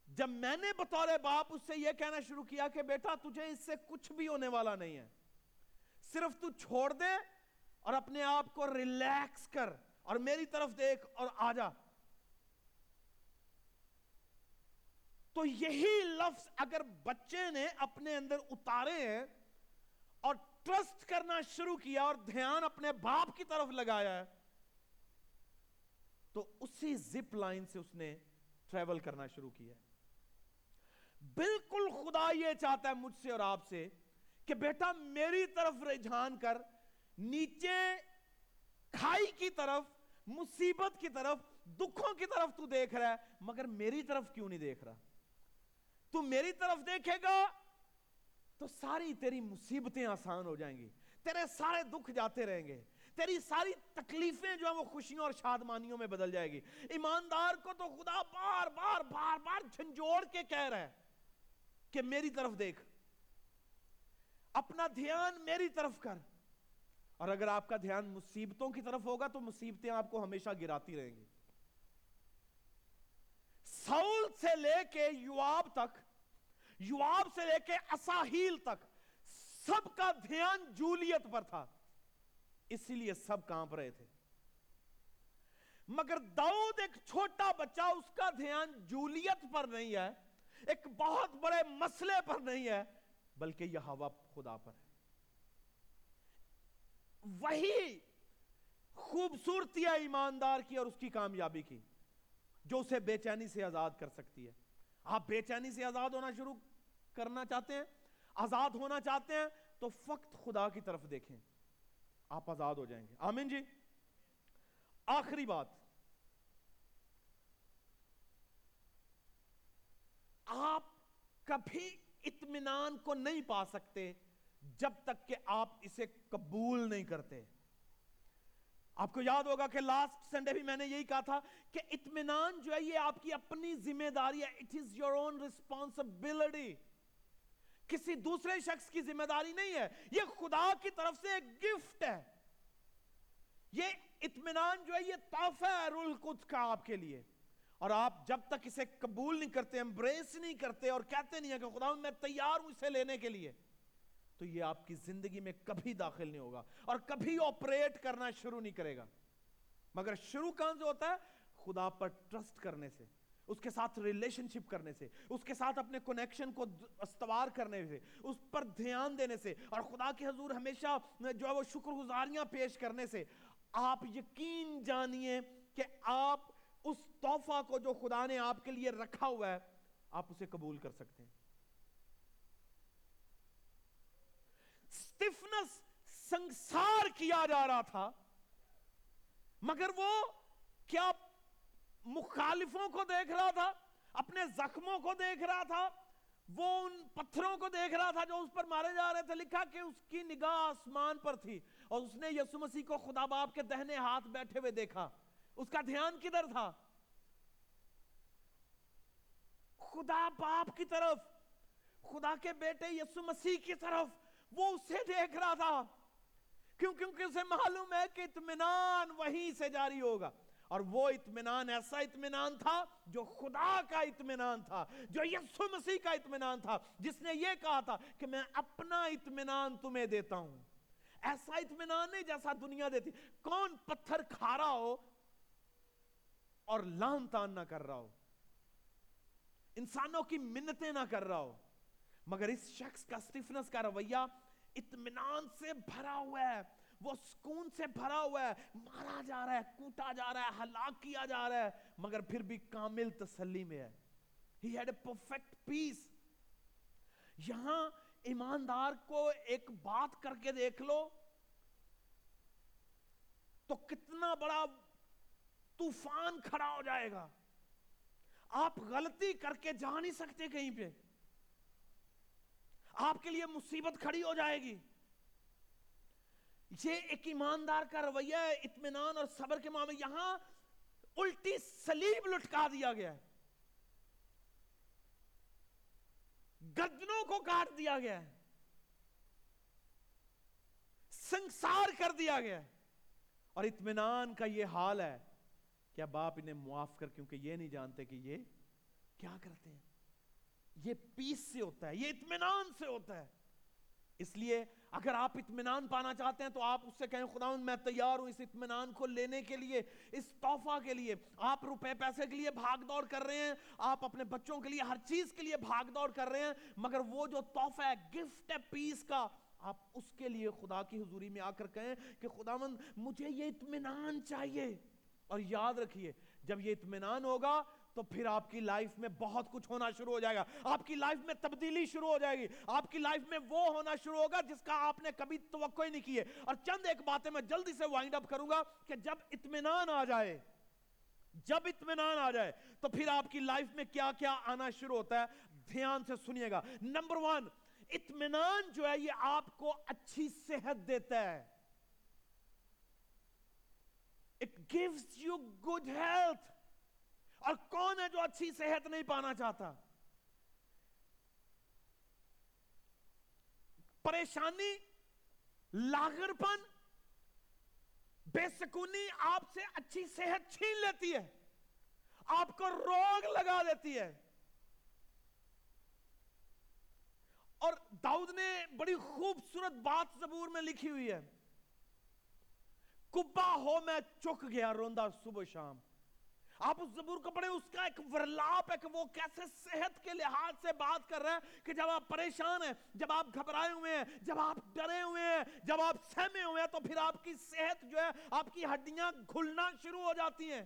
جب میں نے بطور باپ اس سے یہ کہنا شروع کیا کہ بیٹا تجھے اس سے کچھ بھی ہونے والا نہیں ہے۔ صرف تو چھوڑ دے اور اپنے آپ کو ریلیکس کر اور میری طرف دیکھ اور آ جا۔ تو یہی لفظ اگر بچے نے اپنے اندر اتارے ہیں اور ٹرسٹ کرنا شروع کیا اور دھیان اپنے باپ کی طرف لگایا ہے، تو اسی زپ لائن سے اس نے ٹریول کرنا شروع کیا بالکل خدا یہ چاہتا ہے مجھ سے اور آپ سے کہ بیٹا میری طرف رجحان کر، نیچے کھائی کی طرف، مصیبت کی طرف، دکھوں کی طرف تو دیکھ رہا ہے، مگر میری طرف کیوں نہیں دیکھ رہا؟ تو میری طرف دیکھے گا تو ساری تیری مصیبتیں آسان ہو جائیں گی۔ تیرے سارے دکھ جاتے رہیں گے۔ تیری ساری تکلیفیں جو ہیں وہ خوشیوں اور شادمانیوں میں بدل جائے گی۔ ایماندار کو تو خدا بار بار بار بار جھنجوڑ کے کہہ رہا ہے کہ میری طرف دیکھ۔ اپنا دھیان میری طرف کر۔ اور اگر آپ کا دھیان مصیبتوں کی طرف ہوگا تو مصیبتیں آپ کو ہمیشہ گراتی رہیں گی۔ سول سے لے کے یواب تک یواب سے لے کے اساہیل تک سب کا دھیان جولیت پر تھا۔ اسی لیے سب کانپ رہے تھے۔ مگر داؤد ایک چھوٹا بچہ، اس کا دھیان جولیت پر نہیں ہے، ایک بہت بڑے مسئلے پر نہیں ہے، بلکہ یہ ہوا خدا پر ہے۔ وہی خوبصورتی ہے ایماندار کی اور اس کی کامیابی کی، جو اسے بے چینی سے آزاد کر سکتی ہے۔ آپ بے چینی سے آزاد ہونا شروع کرنا چاہتے ہیں، آزاد ہونا چاہتے ہیں، تو فقط خدا کی طرف دیکھیں، آپ آزاد ہو جائیں گے۔ آمین جی۔ آخری بات۔ آپ کبھی اطمینان کو نہیں پا سکتے جب تک کہ آپ اسے قبول نہیں کرتے۔ آپ کو یاد ہوگا کہ لاسٹ سنڈے بھی میں نے یہی کہا تھا کہ اطمینان جو ہے یہ آپ کی اپنی ذمہ داری ہے it is your own responsibility کسی دوسرے شخص کی ذمہ داری نہیں ہے، یہ خدا کی طرف سے ایک گفٹ ہے۔ یہ اطمینان جو ہے، یہ تحفہ ہے رول کچھ کا آپ کے لیے۔ اور آپ جب تک اسے قبول نہیں کرتے امبریس نہیں کرتے اور کہتے نہیں ہیں کہ خدا میں تیار ہوں اسے لینے کے لیے۔ تو یہ آپ کی زندگی میں کبھی داخل نہیں ہوگا اور کبھی آپریٹ کرنا شروع نہیں کرے گا۔ مگر شروع کہاں سے ہوتا ہے؟ خدا پر ٹرسٹ کرنے سے، اس کے ساتھ ریلیشن شپ کرنے سے، اس کے ساتھ اپنے کنیکشن کو استوار کرنے سے، اس پر دھیان دینے سے اور خدا کے حضور ہمیشہ جو ہے وہ شکر گزاریاں پیش کرنے سے۔ آپ یقین جانیے کہ آپ اس تحفہ کو جو خدا نے آپ کے لیے رکھا ہوا ہے، آپ اسے قبول کر سکتے ہیں۔ سٹفنس سنسار کیا جا رہا تھا۔ مگر وہ کیا مخالفوں کو دیکھ رہا تھا، اپنے زخموں کو دیکھ رہا تھا، وہ ان پتھروں کو دیکھ رہا تھا جو اس پر مارے جا رہے تھے۔ لکھا کہ اس کی نگاہ آسمان پر تھی اور اس نے یسو مسیح کو خدا باپ کے دہنے ہاتھ بیٹھے ہوئے دیکھا۔ اس کا دھیان کدھر تھا؟ خدا باپ کی طرف۔ خدا کے بیٹے یسو مسیح کی طرف۔ وہ اسے دیکھ رہا تھا۔ کیوں کیونکہ اسے معلوم ہے کہ اطمینان وہیں سے جاری ہوگا۔ اور وہ اطمینان ایسا اطمینان تھا جو خدا کا اطمینان تھا، جو یسو مسیح کا اطمینان تھا۔ جس نے یہ کہا تھا کہ میں اپنا اطمینان تمہیں دیتا ہوں۔ ایسا اطمینان نہیں جیسا دنیا دیتی۔ کون پتھر کھا رہا ہو اور لان تان نہ کر رہا ہو۔ انسانوں کی منتیں نہ کر رہا ہو۔ مگر اس شخص کا سٹیفنس کا رویہ اطمینان سے بھرا ہوا ہے۔ وہ سکون سے بھرا ہوا ہے۔ مارا جا رہا ہے، کوٹا جا رہا ہے، ہلاک کیا جا رہا ہے، مگر پھر بھی کامل تسلی میں ہے۔ He had a perfect peace. یہاں ایماندار کو ایک بات کر کے دیکھ لو۔ تو کتنا بڑا طوفان کھڑا ہو جائے گا۔ آپ غلطی کر کے جا نہیں سکتے کہیں پہ۔ آپ کے لیے مصیبت کھڑی ہو جائے گی۔ یہ ایک ایماندار کا رویہ ہے، اطمینان اور صبر کے معاملے۔ یہاں الٹی سلیب لٹکا دیا گیا ہے۔ گردنوں کو کاٹ دیا گیا ہے۔ سنسار کر دیا گیا ہے۔ اور اطمینان کا یہ حال ہے کیا باپ انہیں معاف کر، کیونکہ یہ نہیں جانتے کہ یہ کیا کرتے ہیں۔ یہ پیس سے ہوتا ہے، یہ اطمینان سے ہوتا ہے۔ اس لیے اگر آپ اطمینان پانا چاہتے ہیں تو آپ اس سے کہیں خدا میں تیار ہوں اس اطمینان کو لینے کے لیے، اس تحفہ کے لیے۔ آپ روپے پیسے کے لیے بھاگ دوڑ کر رہے ہیں، آپ اپنے بچوں کے لیے ہر چیز کے لیے بھاگ دوڑ کر رہے ہیں، مگر وہ جو تحفہ ہے گفٹ ہے پیس کا، آپ اس کے لیے خدا کی حضوری میں آ کر کہیں کہ خدا مجھے یہ اطمینان چاہیے۔ اور یاد رکھیے، جب یہ اطمینان ہوگا تو پھر آپ کی لائف میں بہت کچھ ہونا شروع ہو جائے گا۔ آپ کی لائف میں تبدیلی شروع ہو جائے گی۔ آپ کی لائف میں وہ ہونا شروع ہوگا جس کا آپ نے کبھی توقع ہی نہیں کی ہے۔ اور چند ایک باتیں میں جلدی سے وائنڈ اپ کروں گا کہ جب اطمینان آ جائے، جب اطمینان آ جائے، تو پھر آپ کی لائف میں کیا کیا آنا شروع ہوتا ہے، دھیان سے سنیے گا۔ نمبر ون اطمینان جو ہے یہ آپ کو اچھی صحت دیتا ہے۔ It gives you good health اور کون ہے جو اچھی صحت نہیں پانا چاہتا؟ پریشانی لاغر پن بے سکونی آپ سے اچھی صحت چھین لیتی ہے، آپ کو روگ لگا دیتی ہے۔ اور داؤد نے بڑی خوبصورت بات زبور میں لکھی ہوئی ہے۔ کبا ہو میں چک گیا روندا صبح شام۔ آپ اس زبور کو پڑھیں، اس کا ایک ورلاپ ہے کہ وہ کیسے صحت کے لحاظ سے بات کر رہے ہیں کہ جب آپ پریشان ہیں، جب آپ گھبرائے ہوئے ہیں، جب آپ ڈرے ہوئے ہیں، جب آپ سہمے ہوئے ہیں، تو پھر آپ کی صحت جو ہے، آپ کی ہڈیاں گھلنا شروع ہو جاتی ہیں۔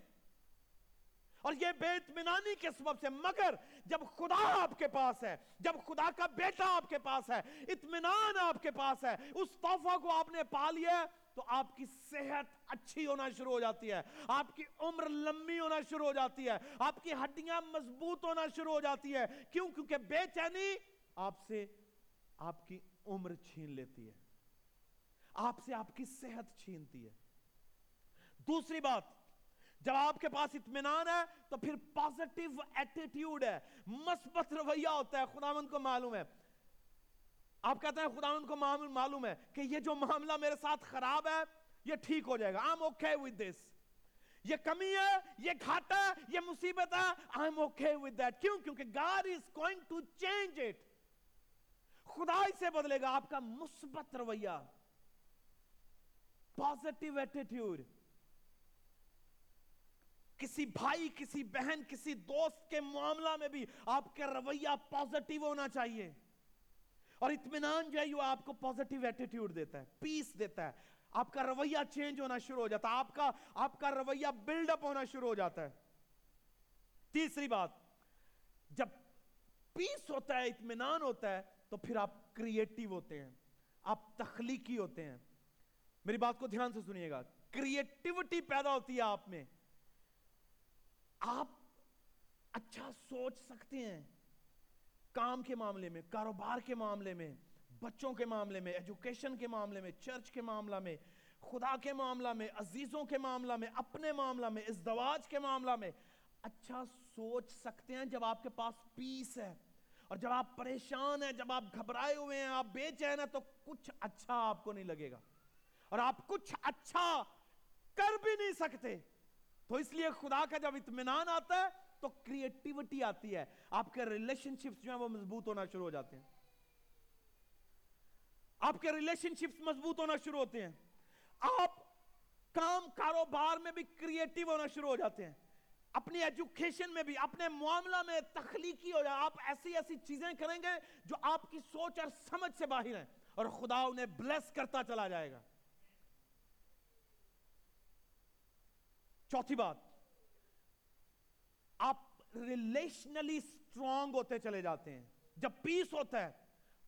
اور یہ بے اطمینانی کے سبب سے، مگر جب خدا آپ کے پاس ہے، جب خدا کا بیٹا آپ کے پاس ہے، اطمینان آپ کے پاس ہے، اس تحفہ کو آپ نے پا لیا تو آپ کی صحت اچھی ہونا شروع ہو جاتی ہے۔ آپ کی عمر لمبی ہونا شروع ہو جاتی ہے۔ آپ کی ہڈیاں مضبوط ہونا شروع ہو جاتی ہے۔ کیوں؟ کیونکہ بے چینی آپ سے آپ کی عمر چھین لیتی ہے۔ آپ سے آپ کی صحت چھینتی ہے۔ دوسری بات، جب آپ کے پاس اطمینان ہے تو پھر پازیٹیو ایٹیٹیوڈ ہے۔ مثبت رویہ ہوتا ہے، خداوند کو معلوم ہے۔ آپ کہتے ہیں خداوند کو معلوم ہے کہ یہ جو معاملہ میرے ساتھ خراب ہے، یہ ٹھیک ہو جائے گا۔ I'm okay with this. یہ کمی ہے، یہ گھاٹا ہے، یہ مصیبت ہے۔ I'm okay with that. کیوں؟ کیونکہ God is going to change it. خدا اسے بدلے گا آپ کا مثبت رویہ پازیٹیو ایٹیٹیوڈ کسی بھائی، کسی بہن، کسی دوست کے معاملہ میں بھی آپ کا رویہ پازیٹیو ہونا چاہیے۔ اور اطمینان جو ہے یہ آپ کو پازیٹیو ایٹیٹیوڈ دیتا ہے پیس دیتا ہے۔ آپ کا رویہ چینج ہونا شروع ہو جاتا ہے۔ آپ کا آپ کا رویہ بلڈ اپ ہونا شروع ہو جاتا ہے۔ تیسری بات، جب پیس ہوتا ہے، اطمینان ہوتا ہے، تو پھر آپ کریٹیو ہوتے ہیں۔ آپ تخلیقی ہوتے ہیں۔ میری بات کو دھیان سے سنیے گا۔ کریٹیوٹی پیدا ہوتی ہے آپ میں۔ آپ اچھا سوچ سکتے ہیں۔ کام کے معاملے میں، کاروبار کے معاملے میں، بچوں کے معاملے میں ایجوکیشن کے معاملے میں چرچ کے معاملہ میں، خدا کے معاملہ میں، عزیزوں کے معاملہ میں، اپنے معاملہ میں، ازدواج کے معاملہ میں۔ اچھا سوچ سکتے ہیں جب آپ کے پاس پیس ہے اور جب آپ پریشان ہیں، جب آپ گھبرائے ہوئے ہیں، آپ بے چین ہیں، تو کچھ اچھا آپ کو نہیں لگے گا۔ اور آپ کچھ اچھا کر بھی نہیں سکتے۔ تو اس لیے خدا کا جب اطمینان آتا ہے تو کریٹیوٹی آتی ہے۔ آپ کے ریلیشن شپس جو ہیں وہ مضبوط ہونا شروع ہو جاتے ہیں۔ آپ کے ریلیشن شپس مضبوط ہونا شروع ہوتے ہیں۔ آپ کام کاروبار میں بھی کریٹیو ہونا شروع ہو جاتے ہیں۔ اپنی ایجوکیشن میں بھی، اپنے معاملہ میں تخلیقی ہو جائے آپ ایسی ایسی چیزیں کریں گے جو آپ کی سوچ اور سمجھ سے باہر ہیں اور خدا انہیں بلیس کرتا چلا جائے گا۔ چوتھی بات ریلیشنلی سٹرونگ ہوتے چلے جاتے ہیں۔ جب پیس ہوتا ہے،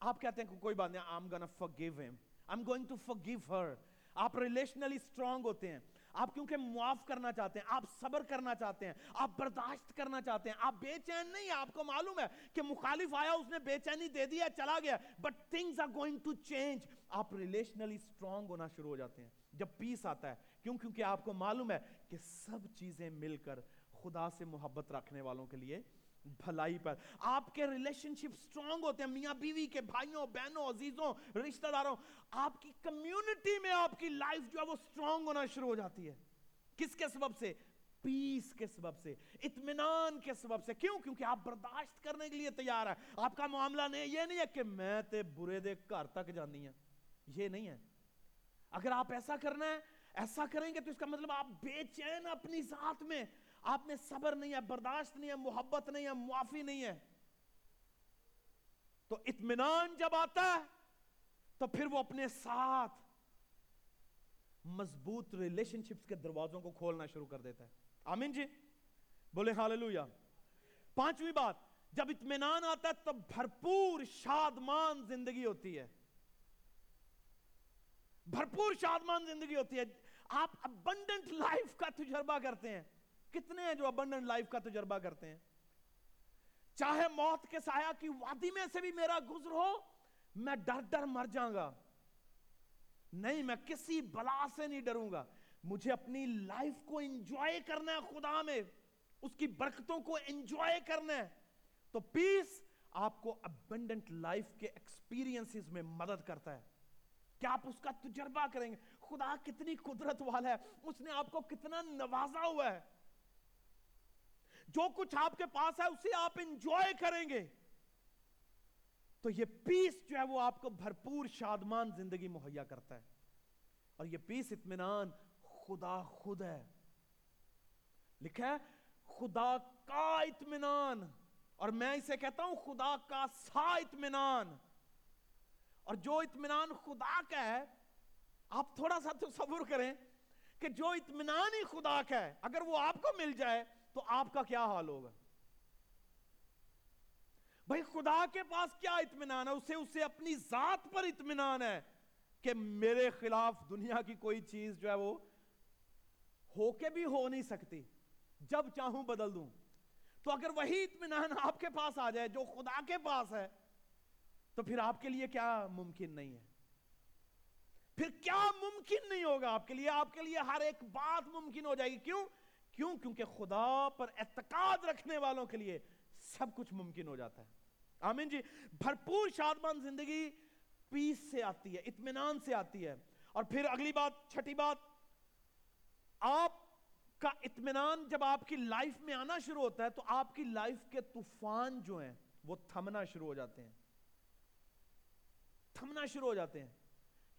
آپ کہتے ہیں کہ کوئی بات نہیں، I'm gonna forgive him. I'm going to forgive her. آپ ریلیشنلی سٹرونگ ہوتے ہیں۔ آپ کیونکہ معاف کرنا چاہتے ہیں، آپ صبر کرنا چاہتے ہیں، آپ برداشت کرنا چاہتے ہیں۔ آپ بے چین نہیں، آپ کو معلوم ہے کہ مخالف آیا، اس نے بے چینی دے دیا چلا گیا۔ But things are going to change آپ ریلیشنلی سٹرونگ ہونا شروع ہو جاتے ہیں۔ جب پیس آتا ہے، کیوں؟ کیونکہ آپ کو معلوم ہے کہ سب چیزیں مل کر خدا سے محبت رکھنے والوں کے لیے بھلائی پر۔ آپ کے ریلیشن شپ سٹرونگ ہوتے ہیں، میاں بیوی کے بھائیوں، بہنوں، عزیزوں، رشتہ داروں۔ آپ کی کمیونٹی میں آپ کی لائف جو ہے وہ سٹرونگ ہونا شروع ہو جاتی ہے۔ کس کے سبب سے؟ پیس کے سبب سے، اطمینان کے سبب سے۔ کیوں؟ کیونکہ آپ برداشت کرنے کے لیے تیار ہے آپ کا معاملہ نہیں، یہ نہیں ہے کہ میں تے برے دے گھر تک جانی ہیں۔ یہ نہیں ہے۔ اگر آپ ایسا کرنا ہے، ایسا کریں گے تو اس کا مطلب آپ بے چین اپنی ذات میں آپ میں صبر نہیں ہے، برداشت نہیں ہے، محبت نہیں ہے، معافی نہیں ہے۔ تو اطمینان جب آتا ہے، تو پھر وہ اپنے ساتھ مضبوط ریلیشن شپس کے دروازوں کو کھولنا شروع کر دیتا ہے۔ آمین جی۔ بولے ہاللویا پانچویں بات، جب اطمینان آتا ہے تو بھرپور شادمان زندگی ہوتی ہے۔ بھرپور شادمان زندگی ہوتی ہے۔ آپ ابنڈنٹ لائف کا تجربہ کرتے ہیں۔ کتنے ہیں جو ابنڈنٹ لائف کا تجربہ کرتے ہیں؟ چاہے موت کے سایہ کی وادی میں سے بھی میرا گزر ہو، میں ڈر ڈر مر جاؤں گا۔ نہیں، میں کسی بلا سے نہیں ڈروں گا۔ مجھے اپنی لائف کو انجوائے کرنا ہے خدا میں، اس کی برکتوں کو انجوائے کرنا ہے۔ تو پیس آپ کو ابنڈنٹ لائف کے ایکسپیرینسز میں مدد کرتا ہے۔ کیا آپ اس کا تجربہ کریں گے؟ خدا کتنی قدرت والا ہے، اس نے آپ کو کتنا نوازا ہوا ہے۔ جو کچھ آپ کے پاس ہے، اسے آپ انجوائے کریں گے۔ تو یہ پیس جو ہے وہ آپ کو بھرپور شادمان زندگی مہیا کرتا ہے۔ اور یہ پیس اطمینان خدا خود ہے۔ لکھا ہے، خدا کا اطمینان۔ اور میں اسے کہتا ہوں، خدا کا سا اطمینان۔ اور جو اطمینان خدا کا ہے، آپ تھوڑا سا تصور کریں کہ جو اطمینان ہی خدا کا ہے، اگر وہ آپ کو مل جائے تو آپ کا کیا حال ہوگا؟ بھائی خدا کے پاس کیا اطمینان ہے؟ اسے اسے اپنی ذات پر اطمینان ہے کہ میرے خلاف دنیا کی کوئی چیز جو ہے وہ ہو کے بھی ہو نہیں سکتی۔ جب چاہوں بدل دوں۔ تو اگر وہی اطمینان آپ کے پاس آ جائے، جو خدا کے پاس ہے، تو پھر آپ کے لیے کیا ممکن نہیں ہے؟ پھر کیا ممکن نہیں ہوگا آپ کے لیے؟ آپ کے لیے ہر ایک بات ممکن ہو جائے گی۔ کیوں؟ کیوں؟ کیونکہ خدا پر اعتقاد رکھنے والوں کے لیے سب کچھ ممکن ہو جاتا ہے۔ آمین جی بھرپور شادمان زندگی پیس سے آتی ہے، اطمینان سے آتی ہے۔ اور پھر اگلی بات، چھٹی بات، آپ کا اطمینان جب آپ کی لائف میں آنا شروع ہوتا ہے تو آپ کی لائف کے طوفان جو ہیں، وہ تھمنا شروع ہو جاتے ہیں۔ تھمنا شروع ہو جاتے ہیں۔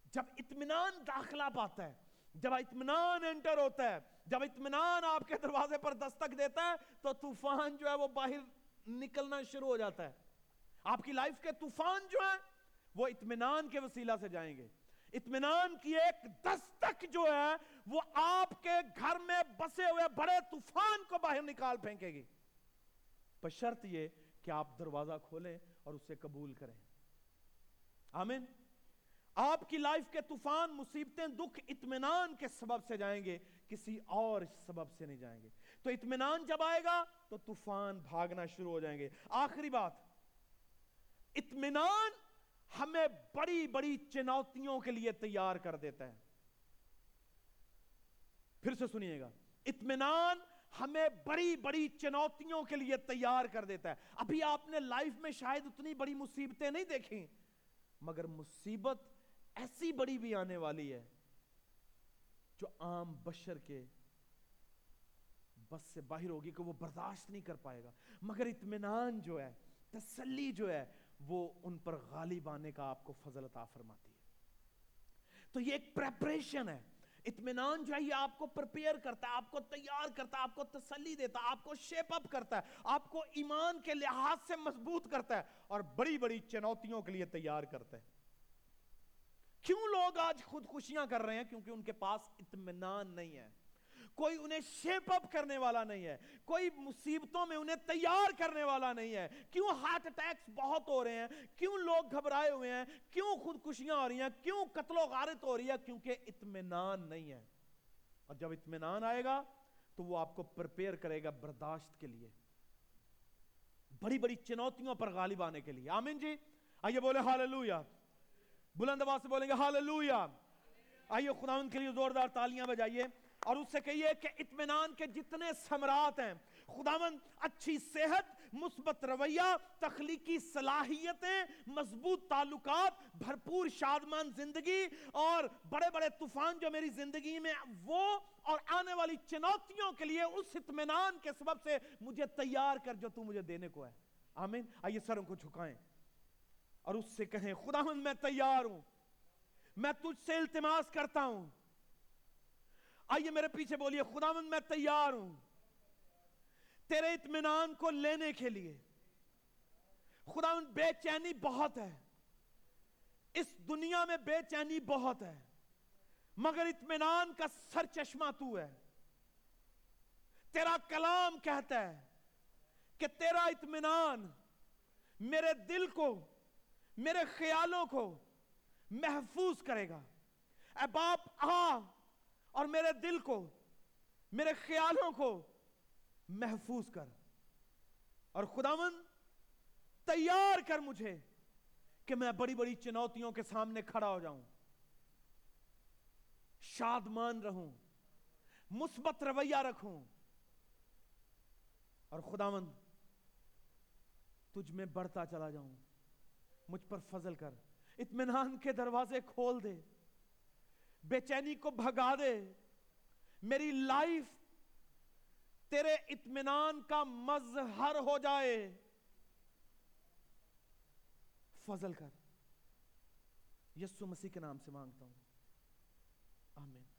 جب اطمینان داخلہ پاتا ہے، جب اطمینان انٹر ہوتا ہے جب اطمینان آپ کے دروازے پر دستک دیتا ہے، تو طوفان جو ہے وہ باہر نکلنا شروع ہو جاتا ہے۔ آپ کی لائف کے طوفان جو ہیں، وہ اطمینان کے وسیلہ سے جائیں گے۔ اطمینان کی ایک دستک جو ہے، وہ آپ کے گھر میں بسے ہوئے بڑے طوفان کو باہر نکال پھینکے گی۔ بشرط یہ کہ آپ دروازہ کھولیں اور اسے قبول کریں۔ آمین۔ آپ کی لائف کے طوفان، مصیبتیں، دکھ، اطمینان کے سبب سے جائیں گے۔ کسی اور سبب سے نہیں جائیں گے۔ تو اطمینان جب آئے گا تو طوفان بھاگنا شروع ہو جائیں گے۔ آخری بات، اطمینان ہمیں بڑی بڑی چنوتیوں کے لیے تیار کر دیتا ہے۔ پھر سے سنیے گا، اطمینان ہمیں بڑی بڑی چنوتیوں کے لیے تیار کر دیتا ہے۔ ابھی آپ نے لائف میں شاید اتنی بڑی مصیبتیں نہیں دیکھی مگر مصیبت ایسی بڑی بھی آنے والی ہے جو عام بشر کے بس سے باہر ہوگی کہ وہ برداشت نہیں کر پائے گا۔ مگر اطمینان جو ہے، تسلی جو ہے، وہ ان پر غالب آنے کا آپ کو فضل عطا فرماتی ہے۔ تو یہ ایک پریپریشن ہے۔ اطمینان جو ہے، یہ آپ کو پرپیئر کرتا ہے، آپ کو تیار کرتا ہے، آپ کو تسلی دیتا ہے، آپ کو شیپ اپ کرتا ہے، آپ کو ایمان کے لحاظ سے مضبوط کرتا ہے اور بڑی بڑی چنوتیوں کے لیے تیار کرتا ہے۔ کیوں لوگ آج خود خوشیاں کر رہے ہیں؟ کیونکہ ان کے پاس اطمینان نہیں ہے۔ کوئی انہیں شیپ اپ کرنے والا نہیں ہے۔ کوئی مصیبتوں میں انہیں تیار کرنے والا نہیں ہے۔ کیوں ہارٹ اٹیکس بہت ہو رہے ہیں؟ کیوں لوگ گھبرائے ہوئے ہیں؟ کیوں خودکشیاں ہو رہی ہیں؟ کیوں قتل و غارت ہو رہی ہے؟ کیونکہ اطمینان نہیں ہے۔ اور جب اطمینان آئے گا تو وہ آپ کو پرپیئر کرے گا برداشت کے لیے۔ بڑی بڑی چنوتیوں پر غالب آنے کے لیے۔ آمین جی۔ آئیے بولے ہاللویا بلند آواز سے بولیں گے ہاللویا آئیے خدا کے لیے زوردار تالیاں بجائیے اور اس سے کہیے کہ اطمینان کے جتنے سمرات ہیں خداون اچھی صحت، مثبت رویہ، تخلیقی صلاحیتیں، مضبوط تعلقات، بھرپور شادمان زندگی اور بڑے بڑے طوفان جو میری زندگی میں وہ اور آنے والی چنوتیوں کے لیے اس اطمینان کے سبب سے مجھے تیار کر جو تو مجھے دینے کو ہے۔ آمین۔ آئیے سروں کو جھکائیں۔ اور اس سے کہیں خداون میں تیار ہوں، میں تجھ سے التماس کرتا ہوں. آئیے میرے پیچھے بولیے خدا میں تیار ہوں تیرے اطمینان کو لینے کے لیے۔ خدا بے چینی بہت ہے، اس دنیا میں بے چینی بہت ہے، مگر اطمینان کا سر چشمہ تو ہے۔ تیرا کلام کہتا ہے کہ تیرا اطمینان میرے دل کو میرے خیالوں کو محفوظ کرے گا۔ اے باپ آ اور میرے دل کو، میرے خیالوں کو محفوظ کر۔ اور خداون تیار کر مجھے کہ میں بڑی بڑی چنوتیوں کے سامنے کھڑا ہو جاؤں۔ شادمان رہوں، مثبت رویہ رکھوں۔ اور خداون تجھ میں بڑھتا چلا جاؤں۔ مجھ پر فضل کر۔ اطمینان کے دروازے کھول دے۔ بے چینی کو بھگا دے۔ میری لائف تیرے اطمینان کا مظہر ہو جائے۔ فضل کر۔ یسو مسیح کے نام سے مانگتا ہوں۔ آمین۔